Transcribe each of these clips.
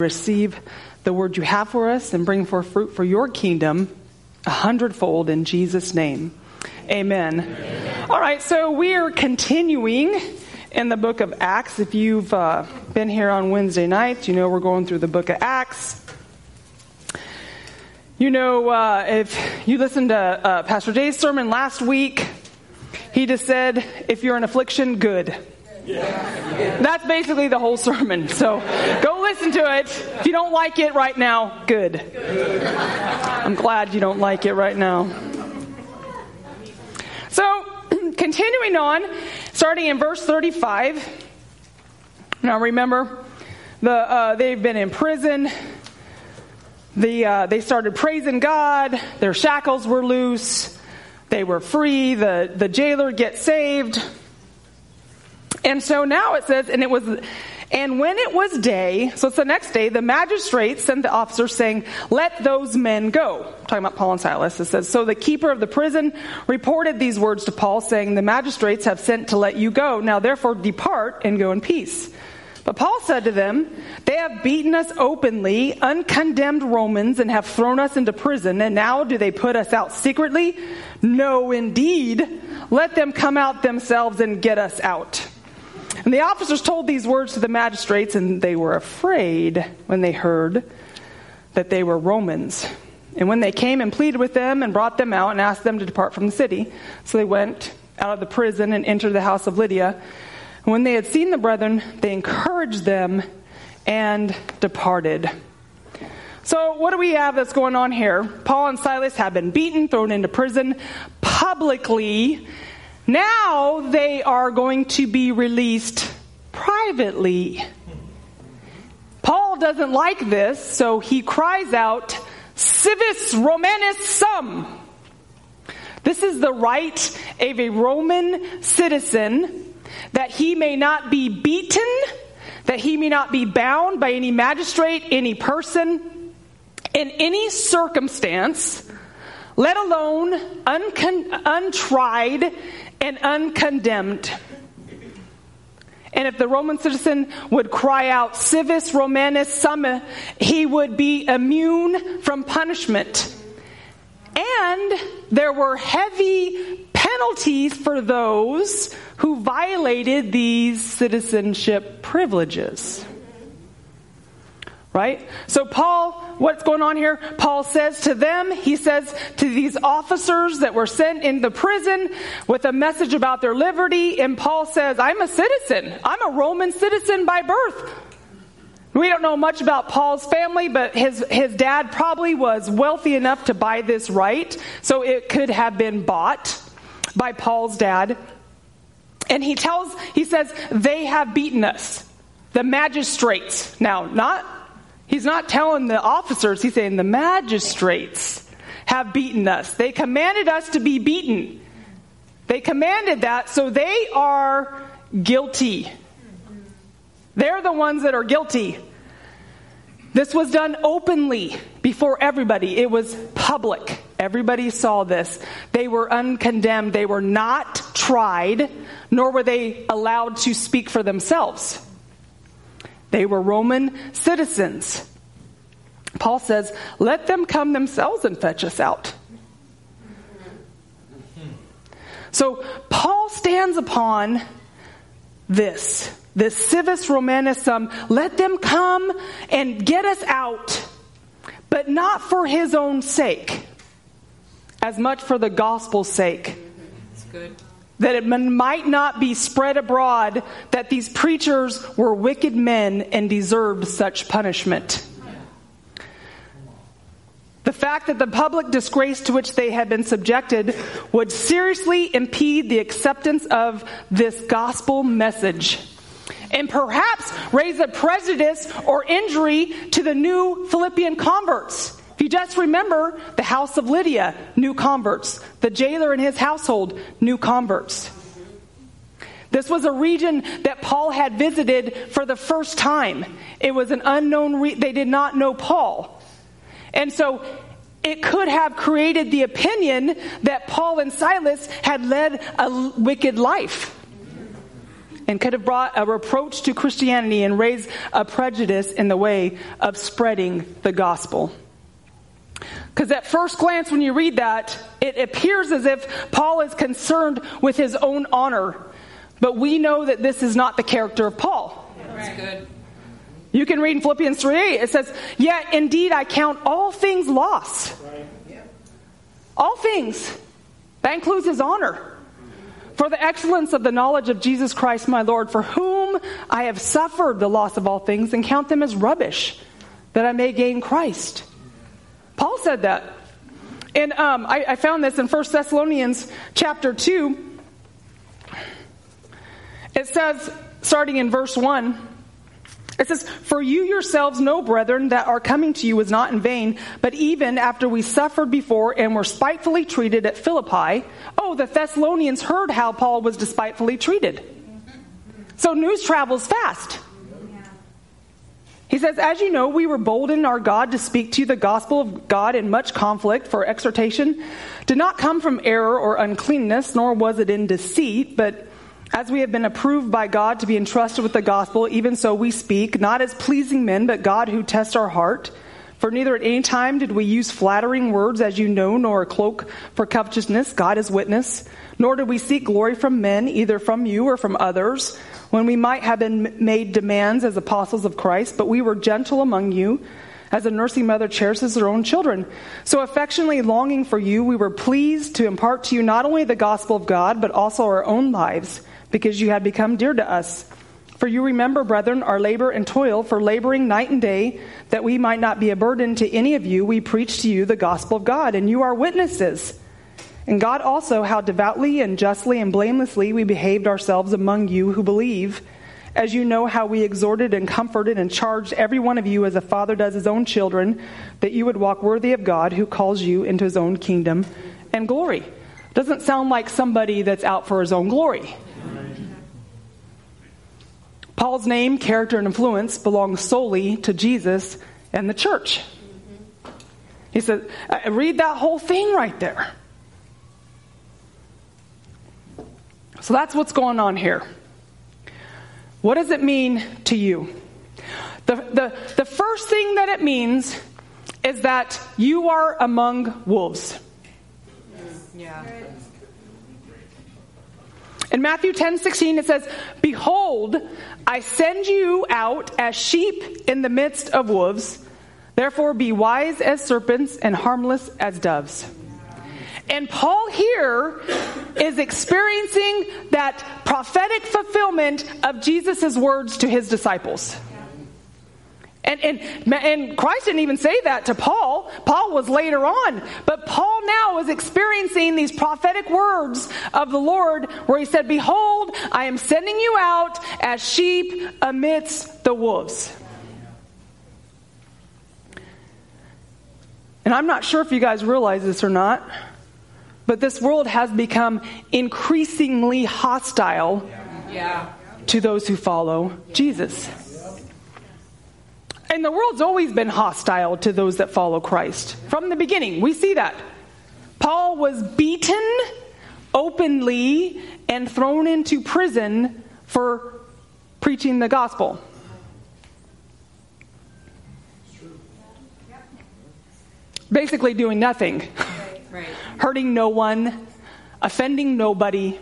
receive the word you have for us and bring forth fruit for your kingdom a hundredfold in Jesus' name. Amen. Amen. All right, so we are continuing in the book of Acts. If you've uh, been here on Wednesday nights, you know we're going through the book of Acts. You know, uh, if you listened to uh, Pastor Jay's sermon last week, he just said, if you're in affliction, good. That's basically the whole sermon. So go listen to it. If you don't like it right now, good. I'm glad you don't like it right now. So, continuing on, starting in verse 35. Now remember, the, uh, they've been in prison. The, uh, they started praising God. Their shackles were loose. They were free. The, the jailer gets saved. And so now it says, and it was, and when it was day, so it's the next day, the magistrates sent the officers saying, let those men go. I'm talking about Paul and Silas. It says, so the keeper of the prison reported these words to Paul saying, the magistrates have sent to let you go. Now therefore depart and go in peace. But Paul said to them, They have beaten us openly, uncondemned Romans, and have thrown us into prison, and now do they put us out secretly? No, indeed. Let them come out themselves and get us out. And the officers told these words to the magistrates, and they were afraid when they heard that they were Romans. And when they came and pleaded with them and brought them out and asked them to depart from the city, so they went out of the prison and entered the house of Lydia. And when they had seen the brethren, they encouraged them and departed. So, what do we have that's going on here? Paul and Silas have been beaten, thrown into prison publicly, now they are going to be released privately. Paul doesn't like this, so he cries out, Civis Romanus sum. This is the right of a Roman citizen that he may not be beaten, that he may not be bound by any magistrate, any person, in any circumstance, let alone uncon- untried and uncondemned. And if the Roman citizen would cry out, civis Romanus sum, he would be immune from punishment. And there were heavy penalties for those who violated these citizenship privileges. Right? So Paul, what's going on here? Paul says to them, he says to these officers that were sent in the prison with a message about their liberty, and Paul says, I'm a citizen. I'm a Roman citizen by birth. We don't know much about Paul's family, but his, his dad probably was wealthy enough to buy this right, so it could have been bought by Paul's dad. And he tells, he says, they have beaten us. The magistrates. Now, not He's not telling the officers, he's saying the magistrates have beaten us. They commanded us to be beaten. They commanded that, so they are guilty. They're the ones that are guilty. This was done openly before everybody. It was public. Everybody saw this. They were uncondemned. They were not tried, nor were they allowed to speak for themselves. They were Roman citizens. Paul says, let them come themselves and fetch us out. So Paul stands upon this, this civis Romanus sum. Let them come and get us out, but not for his own sake, as much for the gospel's sake. That's good that it might not be spread abroad that these preachers were wicked men and deserved such punishment. The fact that the public disgrace to which they had been subjected would seriously impede the acceptance of this gospel message and perhaps raise a prejudice or injury to the new Philippian converts. If you just remember the house of Lydia, new converts. The jailer and his household, new converts. This was a region that Paul had visited for the first time. It was an unknown, re- they did not know Paul. And so it could have created the opinion that Paul and Silas had led a wicked life. and could have brought a reproach to Christianity and raised a prejudice in the way of spreading the gospel. Because at first glance, when you read that, it appears as if Paul is concerned with his own honor. But we know that this is not the character of Paul. That's good. You can read in Philippians 3 8, it says, Yet indeed I count all things lost. All things. That includes his honor. For the excellence of the knowledge of Jesus Christ my Lord, for whom I have suffered the loss of all things and count them as rubbish, that I may gain Christ. Paul said that. And um, I, I found this in 1 Thessalonians chapter 2. It says, starting in verse 1, it says, For you yourselves know, brethren, that our coming to you was not in vain, but even after we suffered before and were spitefully treated at Philippi, oh, the Thessalonians heard how Paul was despitefully treated. So news travels fast. He says, As you know, we were bold in our God to speak to you the gospel of God in much conflict for exhortation, did not come from error or uncleanness, nor was it in deceit, but as we have been approved by God to be entrusted with the gospel, even so we speak, not as pleasing men, but God who tests our heart. For neither at any time did we use flattering words, as you know, nor a cloak for covetousness, God is witness. Nor did we seek glory from men, either from you or from others, when we might have been made demands as apostles of Christ, but we were gentle among you as a nursing mother cherishes her own children. So affectionately longing for you, we were pleased to impart to you not only the gospel of God, but also our own lives because you had become dear to us. For you remember, brethren, our labor and toil, for laboring night and day, that we might not be a burden to any of you, we preach to you the gospel of God, and you are witnesses. And God also, how devoutly and justly and blamelessly we behaved ourselves among you who believe, as you know how we exhorted and comforted and charged every one of you as a father does his own children, that you would walk worthy of God who calls you into his own kingdom and glory. Doesn't sound like somebody that's out for his own glory. Paul's name, character, and influence belong solely to Jesus and the church. He said, uh, read that whole thing right there. So that's what's going on here. What does it mean to you? The, the, the first thing that it means is that you are among wolves. Yeah. In Matthew 10 16, it says, Behold, I send you out as sheep in the midst of wolves. Therefore, be wise as serpents and harmless as doves. And Paul here is experiencing that prophetic fulfillment of Jesus' words to his disciples. And, and, and Christ didn't even say that to Paul. Paul was later on. But Paul now was experiencing these prophetic words of the Lord where he said, Behold, I am sending you out as sheep amidst the wolves. And I'm not sure if you guys realize this or not, but this world has become increasingly hostile Yeah. to those who follow Jesus. And the world's always been hostile to those that follow Christ. From the beginning, we see that. Paul was beaten openly and thrown into prison for preaching the gospel. Basically, doing nothing, Right. hurting no one, offending nobody.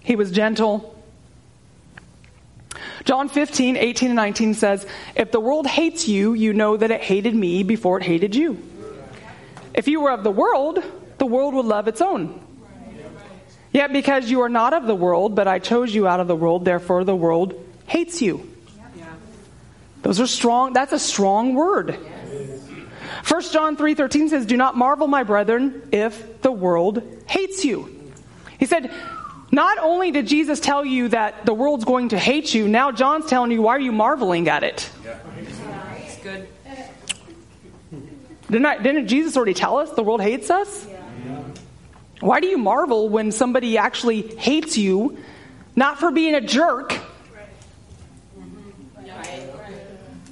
He was gentle. John 15, 18, and 19 says, If the world hates you, you know that it hated me before it hated you. If you were of the world, the world would love its own. Yet because you are not of the world, but I chose you out of the world, therefore the world hates you. Those are strong, that's a strong word. 1 John 3:13 says, "Do not marvel, my brethren, if the world hates you." He said, not only did Jesus tell you that the world's going to hate you, now John's telling you, why are you marveling at it? Yeah. It's good. Didn't, I, didn't Jesus already tell us the world hates us? Yeah. Why do you marvel when somebody actually hates you, not for being a jerk? Right.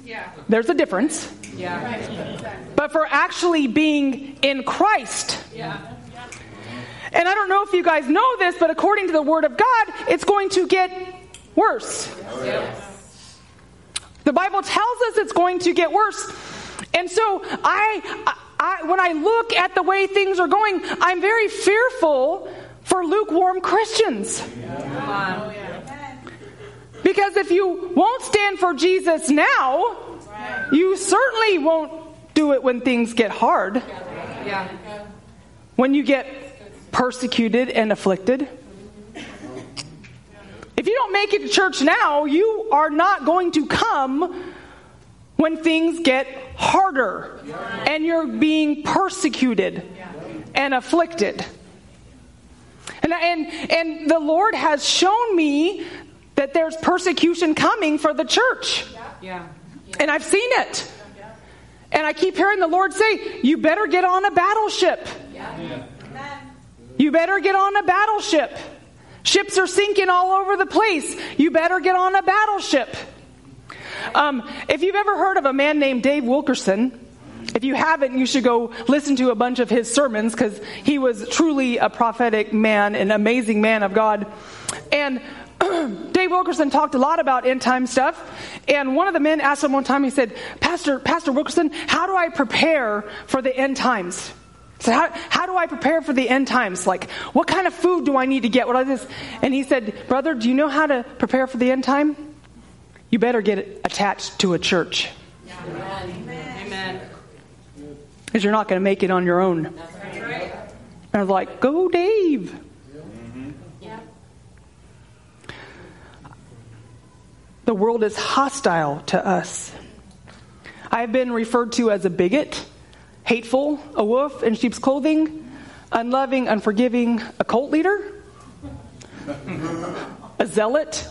Yeah. There's a difference. Yeah. But for actually being in Christ. Yeah. And I don't know if you guys know this, but according to the Word of God, it's going to get worse. The Bible tells us it's going to get worse. And so I, I, when I look at the way things are going, I'm very fearful for lukewarm Christians. Because if you won't stand for Jesus now, you certainly won't do it when things get hard. When you get persecuted and afflicted. If you don't make it to church now, you are not going to come when things get harder and you're being persecuted and afflicted. And, and, and the Lord has shown me that there's persecution coming for the church. Yeah. And I've seen it. And I keep hearing the Lord say, You better get on a battleship. You better get on a battleship. Ships are sinking all over the place. You better get on a battleship. Um, if you've ever heard of a man named Dave Wilkerson, if you haven't, you should go listen to a bunch of his sermons because he was truly a prophetic man, an amazing man of God. And Dave Wilkerson talked a lot about end time stuff. And one of the men asked him one time, he said, Pastor, Pastor Wilkerson, how do I prepare for the end times? So how, how do I prepare for the end times? Like, what kind of food do I need to get? What are this? And he said, Brother, do you know how to prepare for the end time? You better get attached to a church. Amen. Because you're not going to make it on your own. And I was like, go, Dave. The world is hostile to us. I've been referred to as a bigot, hateful, a wolf in sheep's clothing, unloving, unforgiving, a cult leader, a zealot.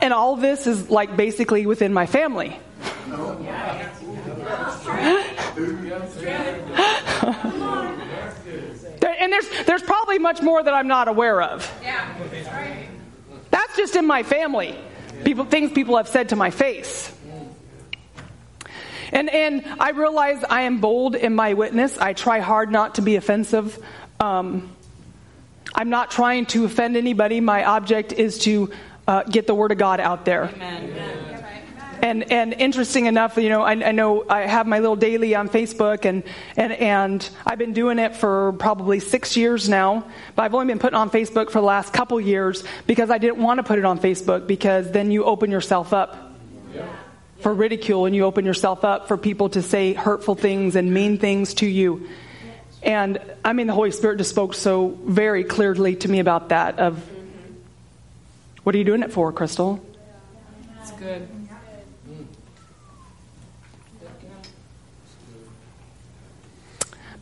And all this is like basically within my family. And there's there's probably much more that I'm not aware of. That's just in my family. People things people have said to my face. And and I realize I am bold in my witness. I try hard not to be offensive. Um, I'm not trying to offend anybody. My object is to uh, get the word of God out there. And and interesting enough, you know, I, I know I have my little daily on Facebook, and and and I've been doing it for probably six years now. But I've only been putting on Facebook for the last couple years because I didn't want to put it on Facebook because then you open yourself up for ridicule and you open yourself up for people to say hurtful things and mean things to you. And I mean, the Holy Spirit just spoke so very clearly to me about that. Of what are you doing it for, Crystal? It's good.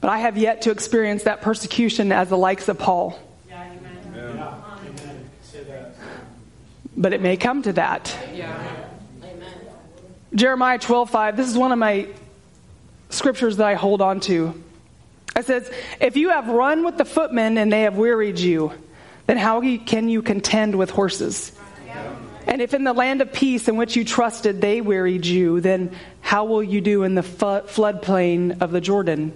But I have yet to experience that persecution as the likes of Paul. Yeah, amen. Amen. But it may come to that. Yeah. Jeremiah 12:5. This is one of my scriptures that I hold on to. It says, "If you have run with the footmen and they have wearied you, then how can you contend with horses? And if in the land of peace in which you trusted they wearied you, then how will you do in the floodplain of the Jordan?"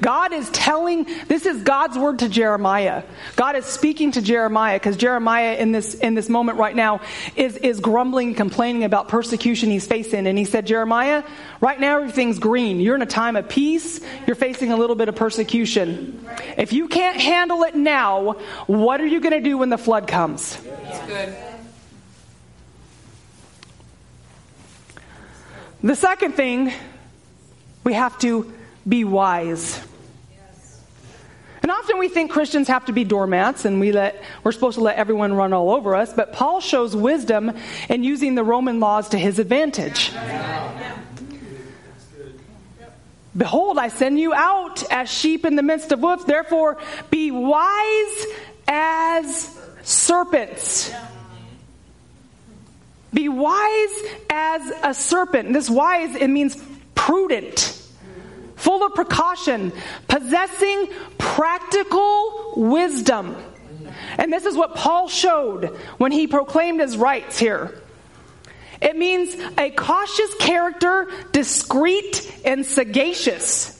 God is telling, this is God's word to Jeremiah. God is speaking to Jeremiah because Jeremiah in this, in this moment right now is, is grumbling, complaining about persecution he's facing. And he said, Jeremiah, right now everything's green. You're in a time of peace. You're facing a little bit of persecution. If you can't handle it now, what are you going to do when the flood comes? It's good. The second thing, we have to be wise. And often we think Christians have to be doormats and we let, we're supposed to let everyone run all over us, but Paul shows wisdom in using the Roman laws to his advantage. Behold, I send you out as sheep in the midst of wolves, therefore be wise as serpents. Be wise as a serpent. This wise, it means prudent full of precaution, possessing practical wisdom. And this is what Paul showed when he proclaimed his rights here. It means a cautious character, discreet and sagacious.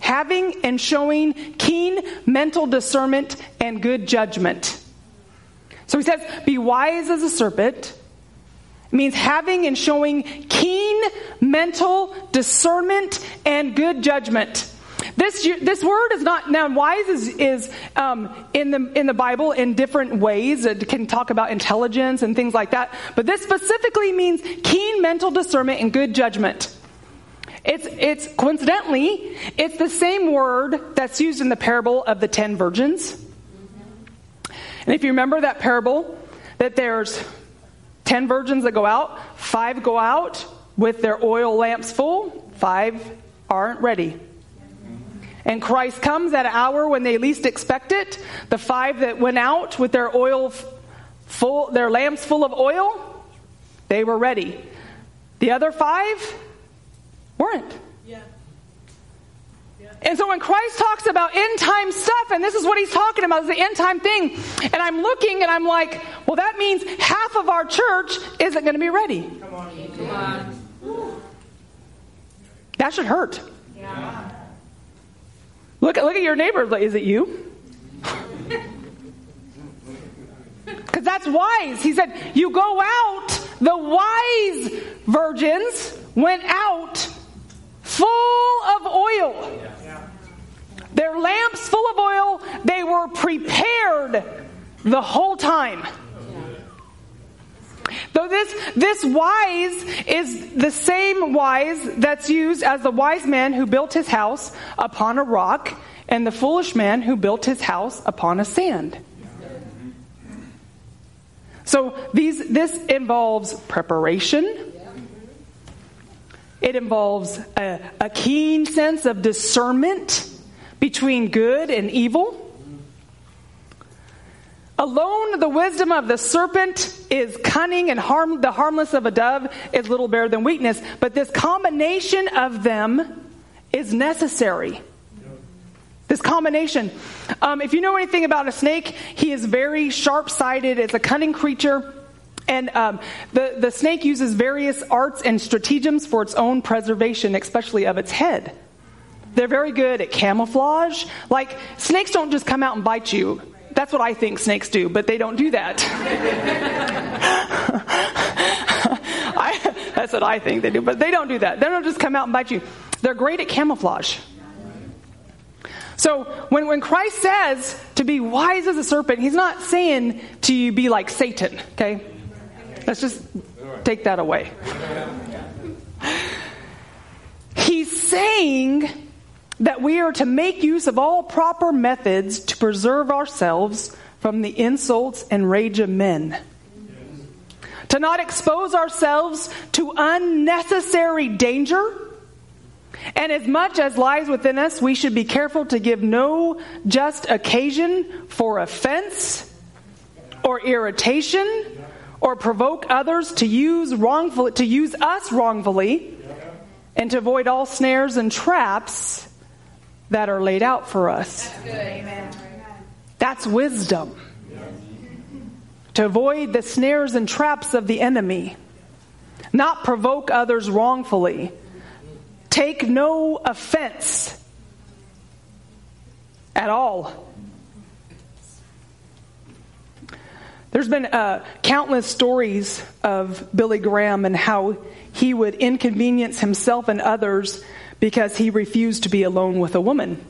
having and showing keen mental discernment and good judgment. So he says, Be wise as a serpent. It means having and showing keen mental discernment and good judgment. This, this word is not now wise is, is um, in the in the Bible in different ways. It can talk about intelligence and things like that, but this specifically means keen mental discernment and good judgment. It's it's coincidentally it's the same word that's used in the parable of the ten virgins. And if you remember that parable, that there's 10 virgins that go out, five go out with their oil lamps full, five aren't ready. And Christ comes at an hour when they least expect it. The five that went out with their oil full, their lamps full of oil, they were ready. The other five weren't. And so when Christ talks about end time stuff, and this is what he's talking about, is the end time thing, and I'm looking and I'm like, well, that means half of our church isn't going to be ready. Come on. Come on. That should hurt. Yeah. Look, look at your neighbor. Is it you? Because that's wise. He said, You go out, the wise virgins went out full of oil. Their lamps full of oil, they were prepared the whole time. Though this, this wise is the same wise that's used as the wise man who built his house upon a rock and the foolish man who built his house upon a sand. So these, this involves preparation. It involves a, a keen sense of discernment between good and evil. Alone, the wisdom of the serpent is cunning, and harm, the harmless of a dove is little better than weakness. But this combination of them is necessary. This combination. Um, if you know anything about a snake, he is very sharp sighted. It's a cunning creature. And um, the, the snake uses various arts and stratagems for its own preservation, especially of its head. They're very good at camouflage. Like, snakes don't just come out and bite you. That's what I think snakes do, but they don't do that. I, that's what I think they do, but they don't do that. They don't just come out and bite you. They're great at camouflage. So when, when Christ says to be wise as a serpent, he's not saying to be like Satan, okay? Let's just take that away. He's saying that we are to make use of all proper methods to preserve ourselves from the insults and rage of men. To not expose ourselves to unnecessary danger. And as much as lies within us, we should be careful to give no just occasion for offense or irritation or provoke others to use wrongfully, to use us wrongfully and to avoid all snares and traps that are laid out for us. That's, That's wisdom. To avoid the snares and traps of the enemy, not provoke others wrongfully, take no offense at all. There's been uh, countless stories of Billy Graham and how he would inconvenience himself and others because he refused to be alone with a woman.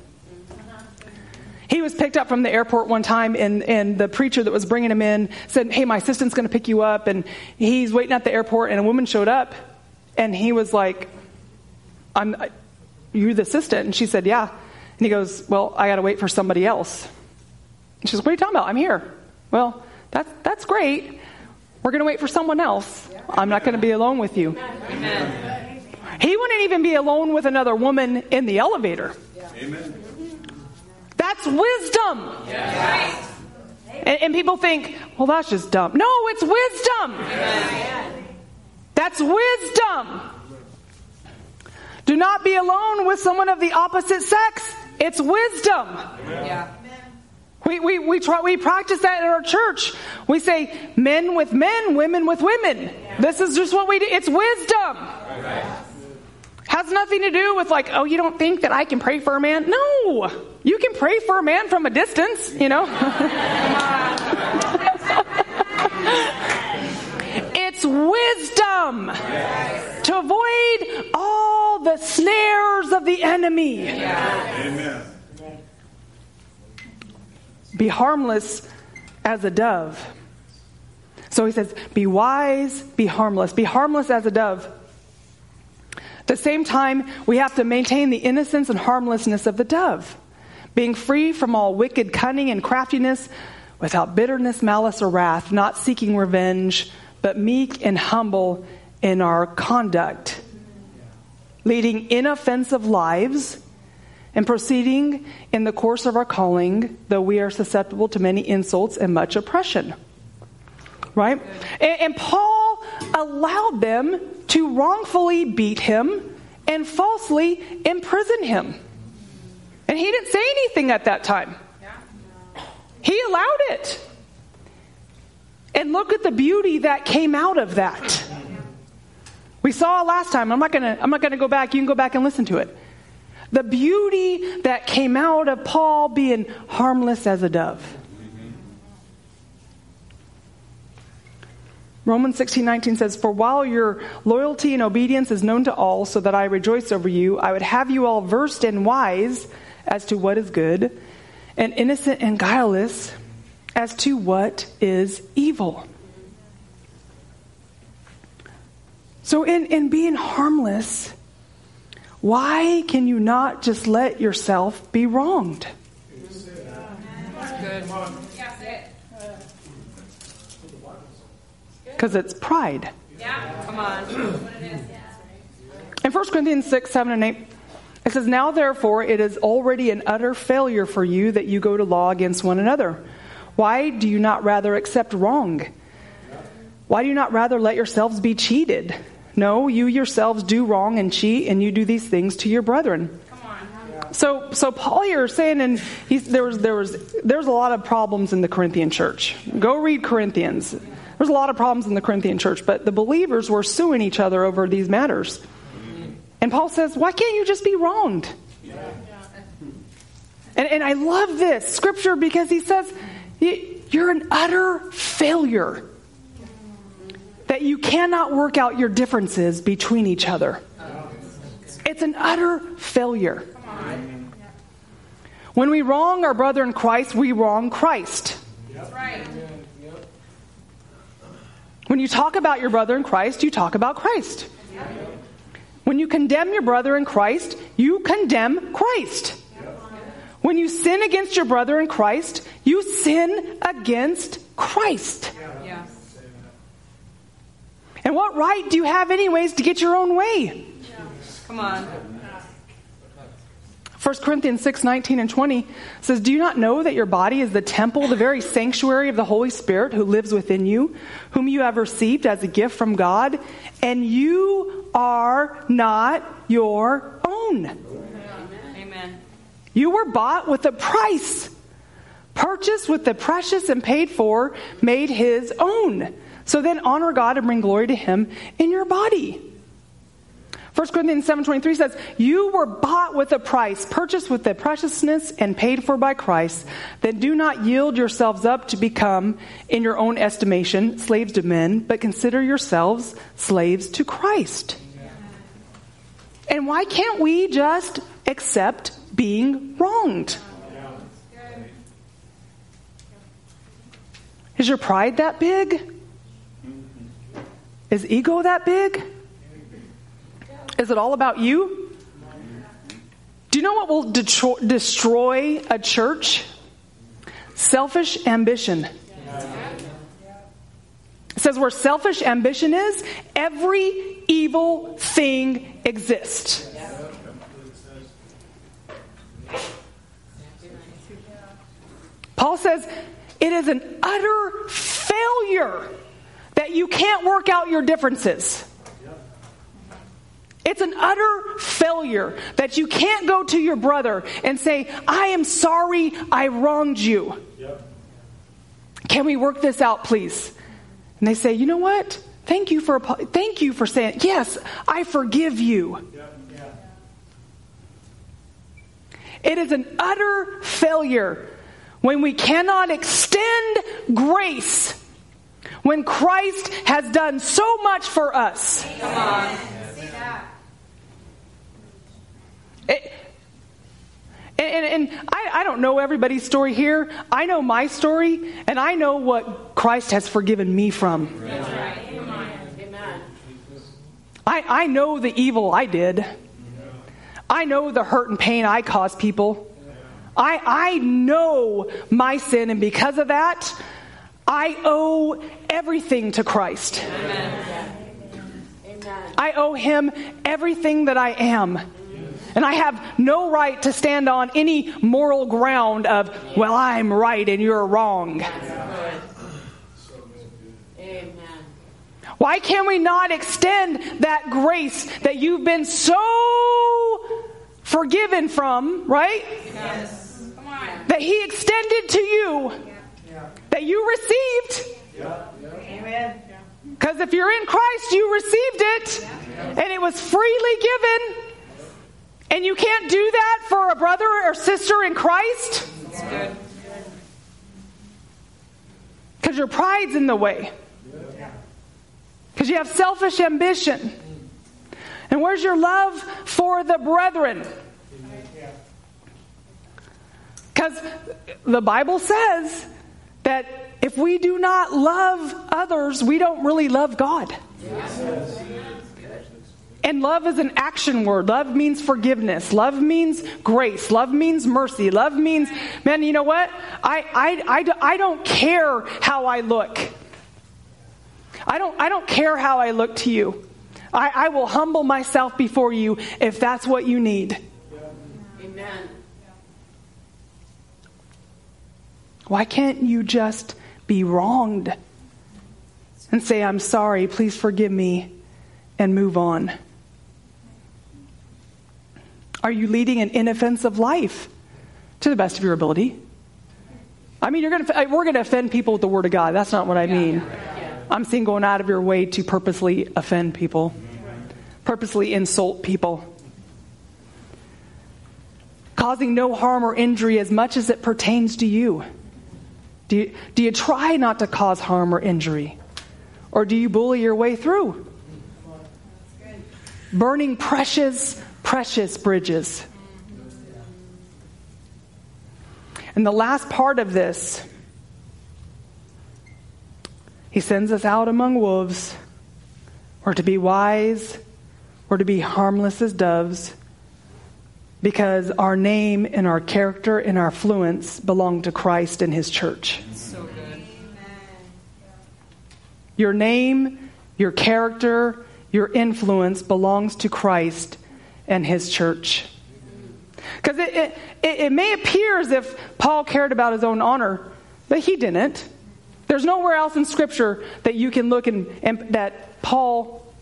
He was picked up from the airport one time, and, and the preacher that was bringing him in said, Hey, my assistant's going to pick you up. And he's waiting at the airport, and a woman showed up, and he was like, I'm, You're the assistant? And she said, Yeah. And he goes, Well, I got to wait for somebody else. And she says, What are you talking about? I'm here. Well, that's, that's great. We're going to wait for someone else. I'm not going to be alone with you. Amen. He wouldn't even be alone with another woman in the elevator. Amen. That's wisdom. Yeah. And, and, people think, well, that's just dumb. No, it's wisdom. Amen. That's wisdom. Do not be alone with someone of the opposite sex. It's wisdom. Yeah. We, we, we, try, we practice that in our church. We say men with men, women with women. This is just what we do. It's wisdom. Right. Has nothing to do with like, oh, you don't think that I can pray for a man? No. You can pray for a man from a distance, you know? it's wisdom to avoid all the snares of the enemy. Amen. Be harmless as a dove. So he says, Be wise, be harmless. Be harmless as a dove. At the same time, we have to maintain the innocence and harmlessness of the dove, being free from all wicked cunning and craftiness, without bitterness, malice, or wrath, not seeking revenge, but meek and humble in our conduct, leading inoffensive lives and proceeding in the course of our calling, though we are susceptible to many insults and much oppression. Right? And, and Paul allowed them to wrongfully beat him and falsely imprison him. And he didn't say anything at that time. He allowed it. And look at the beauty that came out of that. We saw last time. I'm not gonna I'm not gonna go back. You can go back and listen to it. The beauty that came out of Paul being harmless as a dove. Romans 16, 19 says, For while your loyalty and obedience is known to all, so that I rejoice over you, I would have you all versed and wise as to what is good, and innocent and guileless as to what is evil. So, in, in being harmless, why can you not just let yourself be wronged? Because it's pride. Yeah, come on. In 1 Corinthians 6, 7, and 8, it says, Now therefore it is already an utter failure for you that you go to law against one another. Why do you not rather accept wrong? Why do you not rather let yourselves be cheated? No, you yourselves do wrong and cheat, and you do these things to your brethren. So, so Paul here is saying, and there was there was there's a lot of problems in the Corinthian church. Go read Corinthians. There's a lot of problems in the Corinthian church, but the believers were suing each other over these matters. And Paul says, why can't you just be wronged? And, and I love this scripture because he says, you're an utter failure that you cannot work out your differences between each other. It's an utter failure. When we wrong our brother in Christ, we wrong Christ. When you talk about your brother in Christ, you talk about Christ. When you condemn your brother in Christ, you condemn Christ. When you sin against your brother in Christ, you sin against Christ. And what right do you have, anyways, to get your own way? Come on. 1 Corinthians 6, 19 and 20 says, Do you not know that your body is the temple, the very sanctuary of the Holy Spirit who lives within you, whom you have received as a gift from God, and you are not your own? Amen. You were bought with a price, purchased with the precious and paid for, made his own. So then honor God and bring glory to him in your body. 1 Corinthians 7:23 says, "You were bought with a price, purchased with the preciousness and paid for by Christ. Then do not yield yourselves up to become in your own estimation slaves to men, but consider yourselves slaves to Christ." And why can't we just accept being wronged? Is your pride that big? Is ego that big? Is it all about you? Do you know what will detro- destroy a church? Selfish ambition. It says where selfish ambition is, every evil thing exists. Paul says it is an utter failure that you can't work out your differences. It's an utter failure that you can't go to your brother and say, I am sorry I wronged you. Yep. Can we work this out, please? And they say, you know what? Thank you for thank you for saying yes. I forgive you. Yep. Yeah. It is an utter failure when we cannot extend grace when Christ has done so much for us. Come on. It, and, and, and I, I don't know everybody's story here. I know my story, and I know what Christ has forgiven me from. I, I know the evil I did. I know the hurt and pain I caused people. I, I know my sin, and because of that, I owe everything to Christ. I owe him everything that I am. And I have no right to stand on any moral ground of, well, I'm right and you're wrong. Why can we not extend that grace that you've been so forgiven from, right? Yes. That He extended to you, that you received. Amen. Because if you're in Christ, you received it, and it was freely given. And you can't do that for a brother or sister in Christ because your pride's in the way. Because you have selfish ambition. And where's your love for the brethren? Because the Bible says that if we do not love others, we don't really love God. And love is an action word. Love means forgiveness. Love means grace. Love means mercy. Love means, man, you know what? I, I, I, I don't care how I look. I don't, I don't care how I look to you. I, I will humble myself before you if that's what you need. Amen. Why can't you just be wronged and say, I'm sorry, please forgive me, and move on? Are you leading an inoffensive life to the best of your ability? I mean, you're gonna, uh, we're going to offend people with the Word of God. That's not what I mean. I'm seeing going out of your way to purposely offend people, purposely insult people, causing no harm or injury as much as it pertains to you. Do you, do you try not to cause harm or injury? Or do you bully your way through? Burning precious, precious bridges. And the last part of this, he sends us out among wolves. We're to be wise, we're to be harmless as doves, because our name and our character and our fluence belong to Christ and his church. So good. Your name, your character, your influence belongs to Christ and his church. Because it, it, it, may appear as if Paul cared about his own honor, but he didn't. There's nowhere else in Scripture that you can look and, and that Paul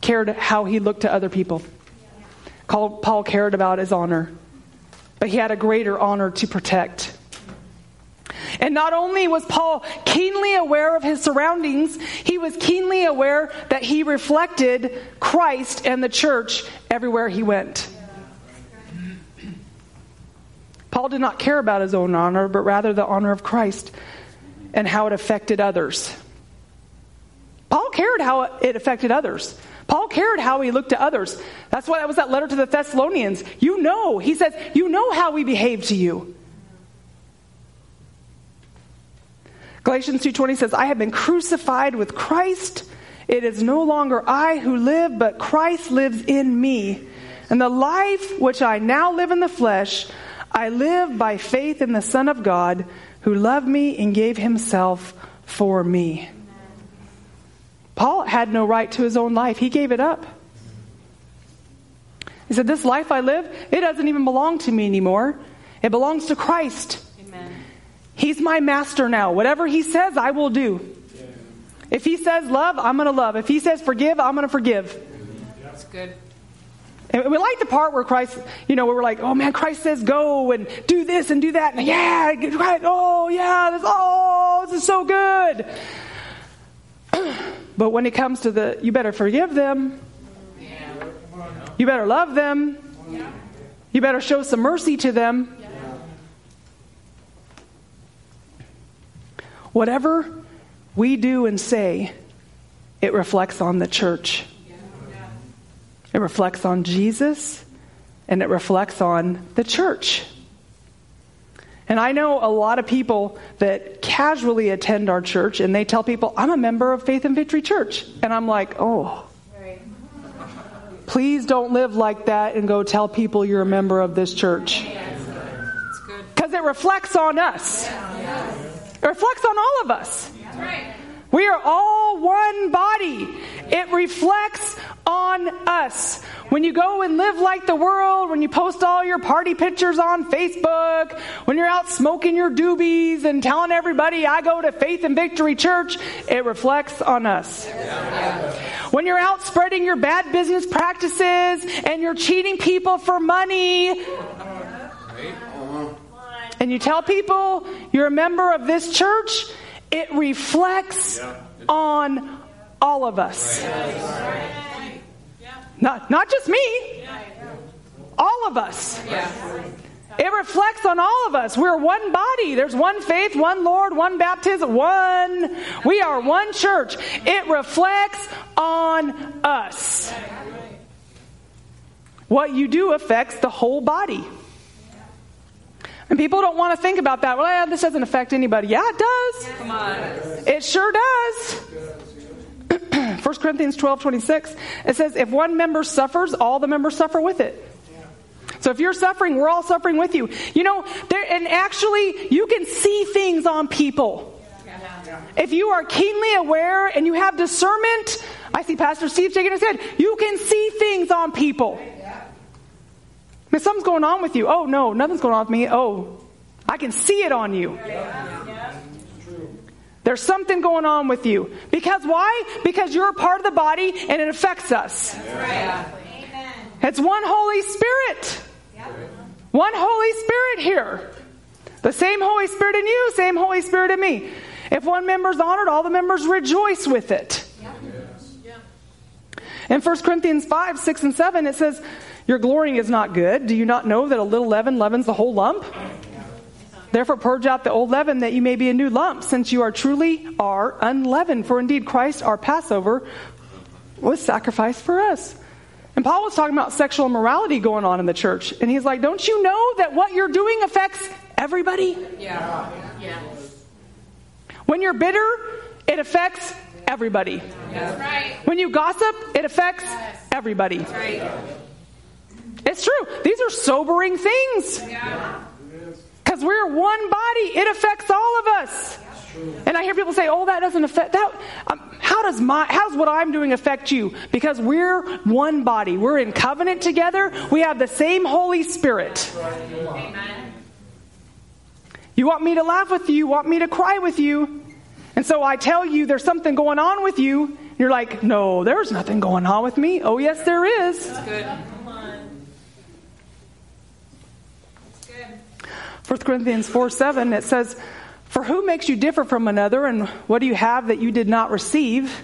cared how he looked to other people. Paul cared about his honor, but he had a greater honor to protect. And not only was Paul keenly aware of his surroundings, he was keenly aware that he reflected Christ and the church everywhere he went. Paul did not care about his own honor, but rather the honor of Christ and how it affected others. Paul cared how it affected others. Paul cared how he looked to others. That's why that was that letter to the Thessalonians. You know, he says, you know how we behave to you. Galatians 2:20 says, "I have been crucified with Christ. It is no longer I who live, but Christ lives in me. And the life which I now live in the flesh, I live by faith in the Son of God, who loved me and gave himself for me." Paul had no right to his own life. He gave it up. He said, This life I live, it doesn't even belong to me anymore. It belongs to Christ. He's my master now. Whatever he says, I will do. If he says love, I'm going to love. If he says forgive, I'm going to forgive. That's good. And we like the part where Christ, you know, where we're like, oh man, Christ says go and do this and do that. And yeah, right, oh yeah, this, oh, this is so good. But when it comes to the, you better forgive them. You better love them. You better show some mercy to them. Whatever we do and say, it reflects on the church. It reflects on Jesus and it reflects on the church. And I know a lot of people that casually attend our church and they tell people, I'm a member of Faith and Victory Church. And I'm like, oh, please don't live like that and go tell people you're a member of this church. Because it reflects on us, it reflects on all of us. We are all one body. It reflects on us. When you go and live like the world, when you post all your party pictures on Facebook, when you're out smoking your doobies and telling everybody, I go to Faith and Victory Church, it reflects on us. When you're out spreading your bad business practices and you're cheating people for money, and you tell people you're a member of this church, it reflects on all of us. Not, not just me, all of us. It reflects on all of us. We're one body. There's one faith, one Lord, one baptism, one. We are one church. It reflects on us. What you do affects the whole body. And people don't want to think about that. Well, yeah, this doesn't affect anybody. Yeah, it does. Come on. It sure does. 1 Corinthians 12 26, it says, If one member suffers, all the members suffer with it. So if you're suffering, we're all suffering with you. You know, there, and actually, you can see things on people. If you are keenly aware and you have discernment, I see Pastor Steve shaking his head, you can see things on people. I mean, something's going on with you. Oh, no, nothing's going on with me. Oh, I can see it on you. There's something going on with you. Because why? Because you're a part of the body and it affects us. It's one Holy Spirit. One Holy Spirit here. The same Holy Spirit in you, same Holy Spirit in me. If one member's honored, all the members rejoice with it. In 1 Corinthians 5, 6, and 7, it says, Your glorying is not good. Do you not know that a little leaven leavens the whole lump? Therefore, purge out the old leaven that you may be a new lump, since you are truly are unleavened. For indeed, Christ, our Passover, was sacrificed for us. And Paul was talking about sexual immorality going on in the church. And he's like, Don't you know that what you're doing affects everybody? Yeah. Yeah. When you're bitter, it affects everybody. That's right. When you gossip, it affects everybody. That's right. It's true. These are sobering things. Because we're one body, it affects all of us. And I hear people say, "Oh, that doesn't affect that." Um, how does my how does what I'm doing affect you? Because we're one body. We're in covenant together. We have the same Holy Spirit. Amen. You want me to laugh with you, you want me to cry with you. And so I tell you there's something going on with you. You're like, "No, there's nothing going on with me." Oh, yes there is. 1 Corinthians 4 7, it says, For who makes you differ from another, and what do you have that you did not receive?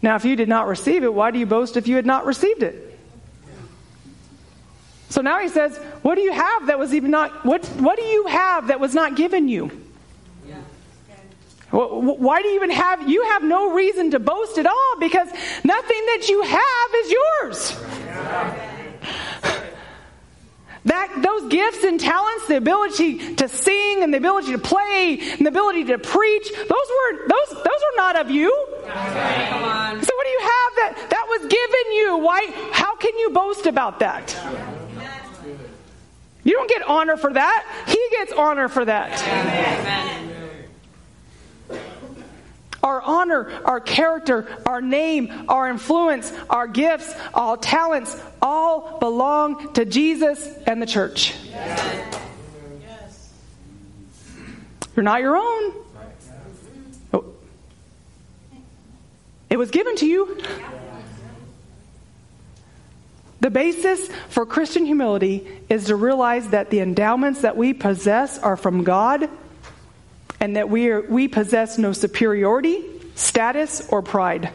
Now, if you did not receive it, why do you boast if you had not received it? So now he says, What do you have that was even not, what, what do you have that was not given you? Wh- wh- Why do you even have, you have no reason to boast at all because nothing that you have is yours. That those gifts and talents, the ability to sing and the ability to play and the ability to preach, those were those those are not of you. So what do you have that that was given you? Why how can you boast about that? You don't get honor for that. He gets honor for that. Amen. Our honor, our character, our name, our influence, our gifts, all talents, all belong to Jesus and the church. You're not your own. Oh. It was given to you. The basis for Christian humility is to realize that the endowments that we possess are from God and that we, are, we possess no superiority, status, or pride.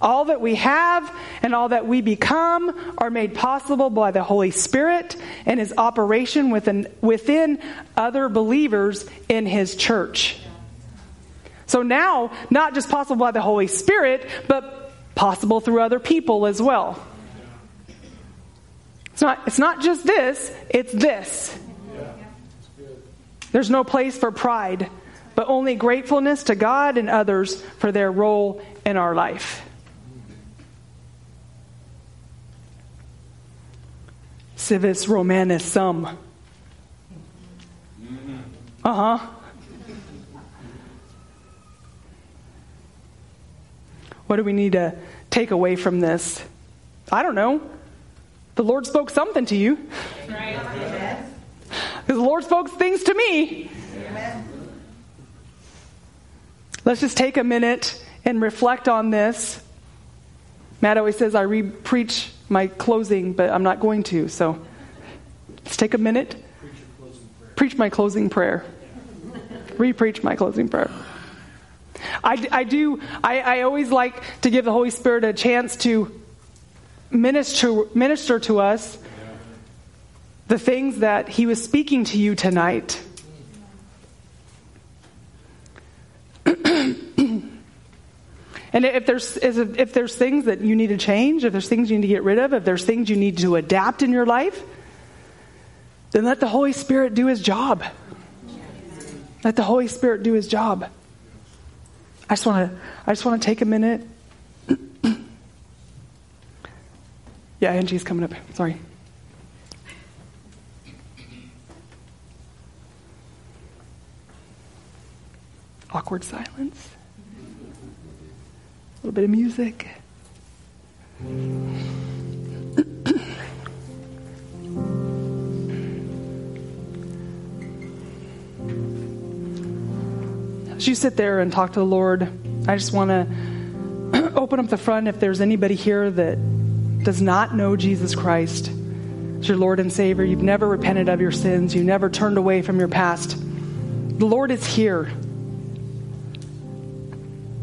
All that we have and all that we become are made possible by the Holy Spirit and his operation within, within other believers in his church. So now, not just possible by the Holy Spirit, but possible through other people as well. It's not, it's not just this, it's this. There's no place for pride, but only gratefulness to God and others for their role in our life. Civis Romanus sum. Uh huh. What do we need to take away from this? I don't know. The Lord spoke something to you. Because the Lord spoke things to me. Let's just take a minute and reflect on this. Matt always says I re preach my closing, but I'm not going to. So let's take a minute. Preach my closing prayer. Re preach my closing prayer. I, I do, I, I always like to give the Holy Spirit a chance to minister, minister to us the things that He was speaking to you tonight. And if there's if there's things that you need to change, if there's things you need to get rid of, if there's things you need to adapt in your life, then let the Holy Spirit do his job. Let the Holy Spirit do his job. I just want to I just want to take a minute. yeah, Angie's coming up. Sorry. Awkward silence. A little bit of music. As you sit there and talk to the Lord, I just want to open up the front if there's anybody here that does not know Jesus Christ as your Lord and Savior. You've never repented of your sins, you never turned away from your past. The Lord is here.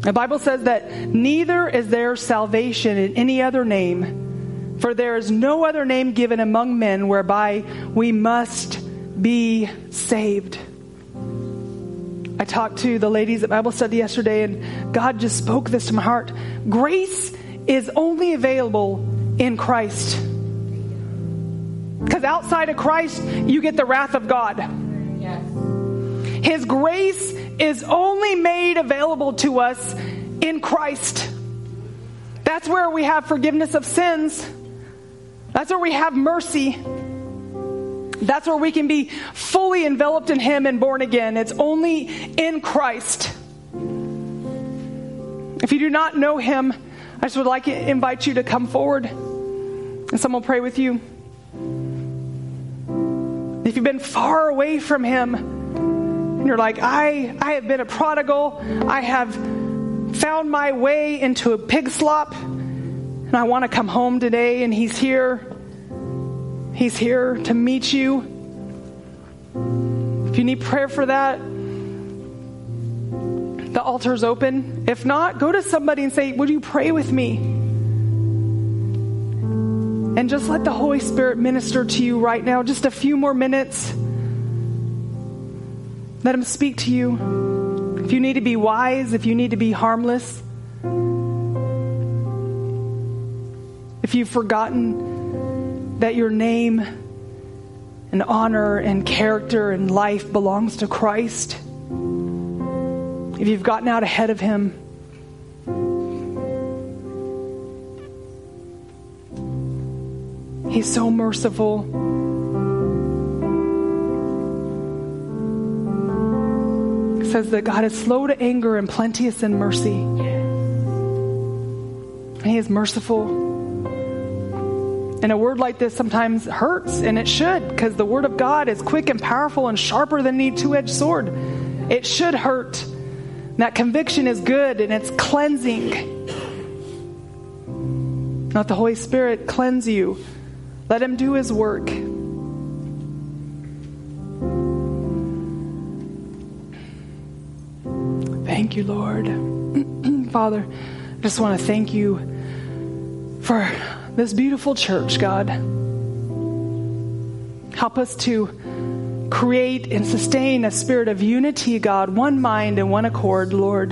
The Bible says that neither is there salvation in any other name, for there is no other name given among men whereby we must be saved. I talked to the ladies at Bible study yesterday, and God just spoke this to my heart. Grace is only available in Christ. Because outside of Christ, you get the wrath of God. Yes. His grace is only made available to us in Christ. That's where we have forgiveness of sins. That's where we have mercy. That's where we can be fully enveloped in Him and born again. It's only in Christ. If you do not know Him, I just would like to invite you to come forward and someone will pray with you. If you've been far away from Him, you're like, I, I have been a prodigal, I have found my way into a pig slop, and I want to come home today, and He's here. He's here to meet you. If you need prayer for that, the altar's open. If not, go to somebody and say, Would you pray with me? And just let the Holy Spirit minister to you right now, just a few more minutes. Let Him speak to you. If you need to be wise, if you need to be harmless, if you've forgotten that your name and honor and character and life belongs to Christ, if you've gotten out ahead of Him, He's so merciful. Says that God is slow to anger and plenteous in mercy. And He is merciful. And a word like this sometimes hurts, and it should, because the Word of God is quick and powerful and sharper than any two edged sword. It should hurt. And that conviction is good and it's cleansing. Let the Holy Spirit cleanse you. Let Him do His work. You, Lord. Father, I just want to thank you for this beautiful church, God. Help us to create and sustain a spirit of unity, God, one mind and one accord, Lord.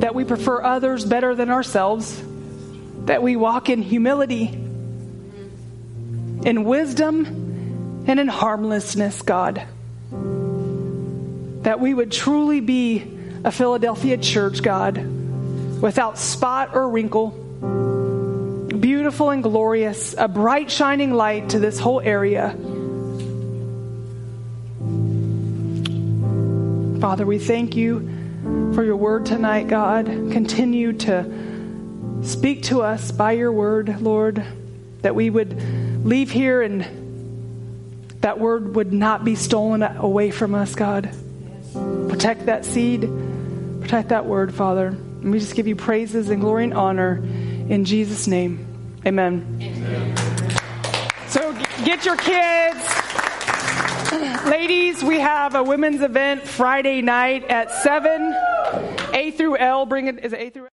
That we prefer others better than ourselves, that we walk in humility, in wisdom, and in harmlessness, God. That we would truly be a Philadelphia church, God, without spot or wrinkle, beautiful and glorious, a bright shining light to this whole area. Father, we thank you for your word tonight, God. Continue to speak to us by your word, Lord, that we would leave here and that word would not be stolen away from us, God. Protect that seed, protect that word, Father. And we just give you praises and glory and honor in Jesus' name. Amen. Amen. So get your kids. Ladies, we have a women's event Friday night at 7. A through L. Bring it. Is it A through